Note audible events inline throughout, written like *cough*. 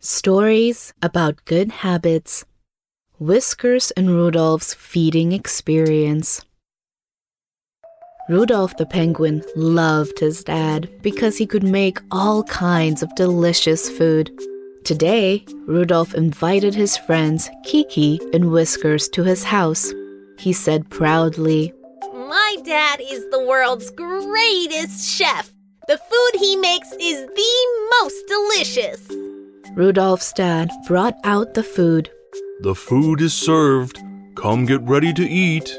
Stories about good habits. Whiskers and Rudolph's feeding experience. Rudolph the penguin loved his dad because he could make all kinds of delicious food. Today, Rudolph invited his friends Kiki and Whiskers to his house. He said proudly, My dad is the world's greatest chef. The food he makes is the most delicious. Rudolph's dad brought out the food. The food is served. Come get ready to eat.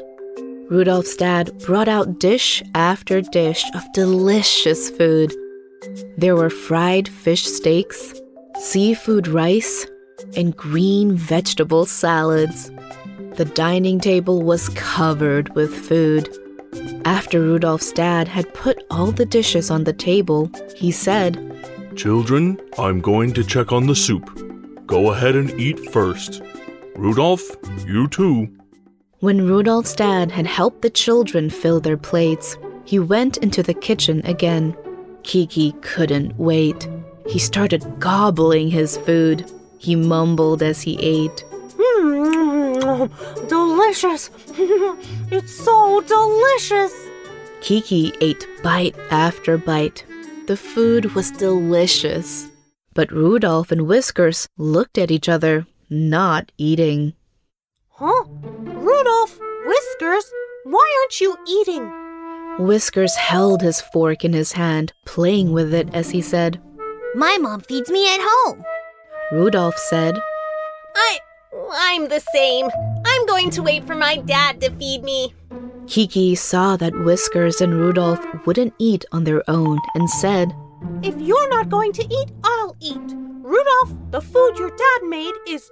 Rudolph's dad brought out dish after dish of delicious food. There were fried fish steaks, seafood rice, and green vegetable salads. The dining table was covered with food. After Rudolph's dad had put all the dishes on the table, he said, Children, I'm going to check on the soup. Go ahead and eat first. Rudolph, you too. When Rudolph's dad had helped the children fill their plates, he went into the kitchen again. Kiki couldn't wait. He started gobbling his food. He mumbled as he ate. Mm, delicious. *laughs* it's so delicious. Kiki ate bite after bite. The food was delicious. But Rudolph and Whiskers looked at each other, not eating. Huh? Rudolph, Whiskers, why aren't you eating? Whiskers held his fork in his hand, playing with it as he said, My mom feeds me at home. Rudolph said, I. I'm the same. I'm going to wait for my dad to feed me. Kiki saw that Whiskers and Rudolph wouldn't eat on their own and said, If you're not going to eat, I'll eat. Rudolph, the food your dad made is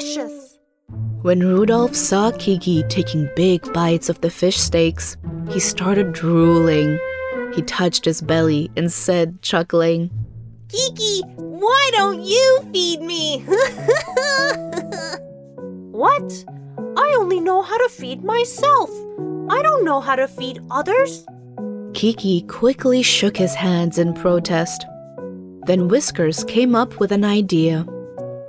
delicious. When Rudolph saw Kiki taking big bites of the fish steaks, he started drooling. He touched his belly and said, chuckling, Kiki, why don't you feed me? *laughs* what? I only know how to feed myself. I don't know how to feed others. Kiki quickly shook his hands in protest. Then Whiskers came up with an idea.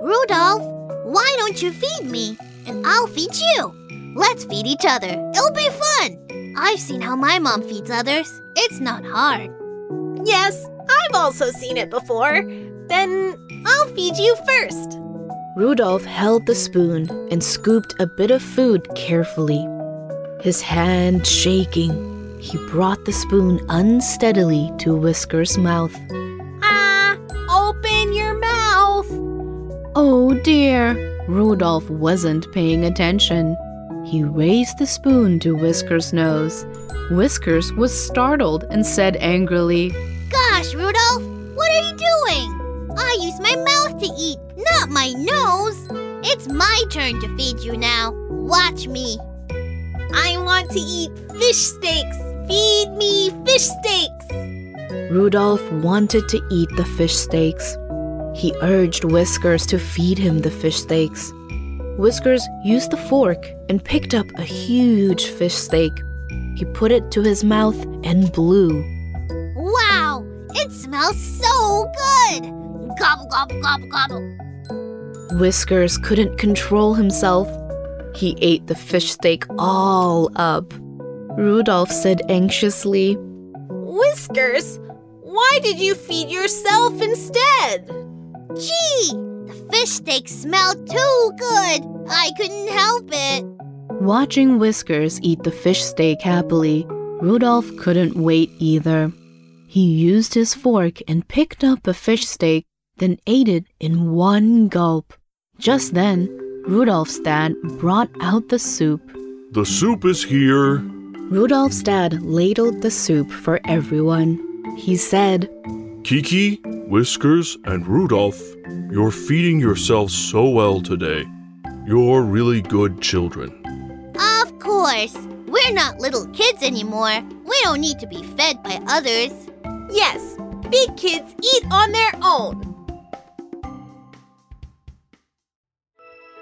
Rudolph, why don't you feed me? And I'll feed you. Let's feed each other. It'll be fun. I've seen how my mom feeds others. It's not hard. Yes, I've also seen it before. Then I'll feed you first. Rudolph held the spoon and scooped a bit of food carefully. His hand shaking, he brought the spoon unsteadily to Whiskers' mouth. Ah, open your mouth. Oh dear! Rudolph wasn't paying attention. He raised the spoon to Whiskers' nose. Whiskers was startled and said angrily, Gosh, Rudolph, what are you doing? I use my mouth to eat, not my nose. It's my turn to feed you now. Watch me. I want to eat fish steaks. Feed me fish steaks. Rudolph wanted to eat the fish steaks. He urged Whiskers to feed him the fish steaks. Whiskers used the fork and picked up a huge fish steak. He put it to his mouth and blew. Wow, it smells so good. Gobble, gobble, gobble, gobble. Whiskers couldn't control himself. He ate the fish steak all up. Rudolph said anxiously, Whiskers, why did you feed yourself instead? Gee, the fish steak smelled too good. I couldn't help it. Watching Whiskers eat the fish steak happily, Rudolph couldn't wait either. He used his fork and picked up a fish steak, then ate it in one gulp. Just then, Rudolph's dad brought out the soup. The soup is here. Rudolph's dad ladled the soup for everyone. He said, Kiki, Whiskers, and Rudolph, you're feeding yourselves so well today. You're really good children. Of course. We're not little kids anymore. We don't need to be fed by others. Yes, big kids eat on their own.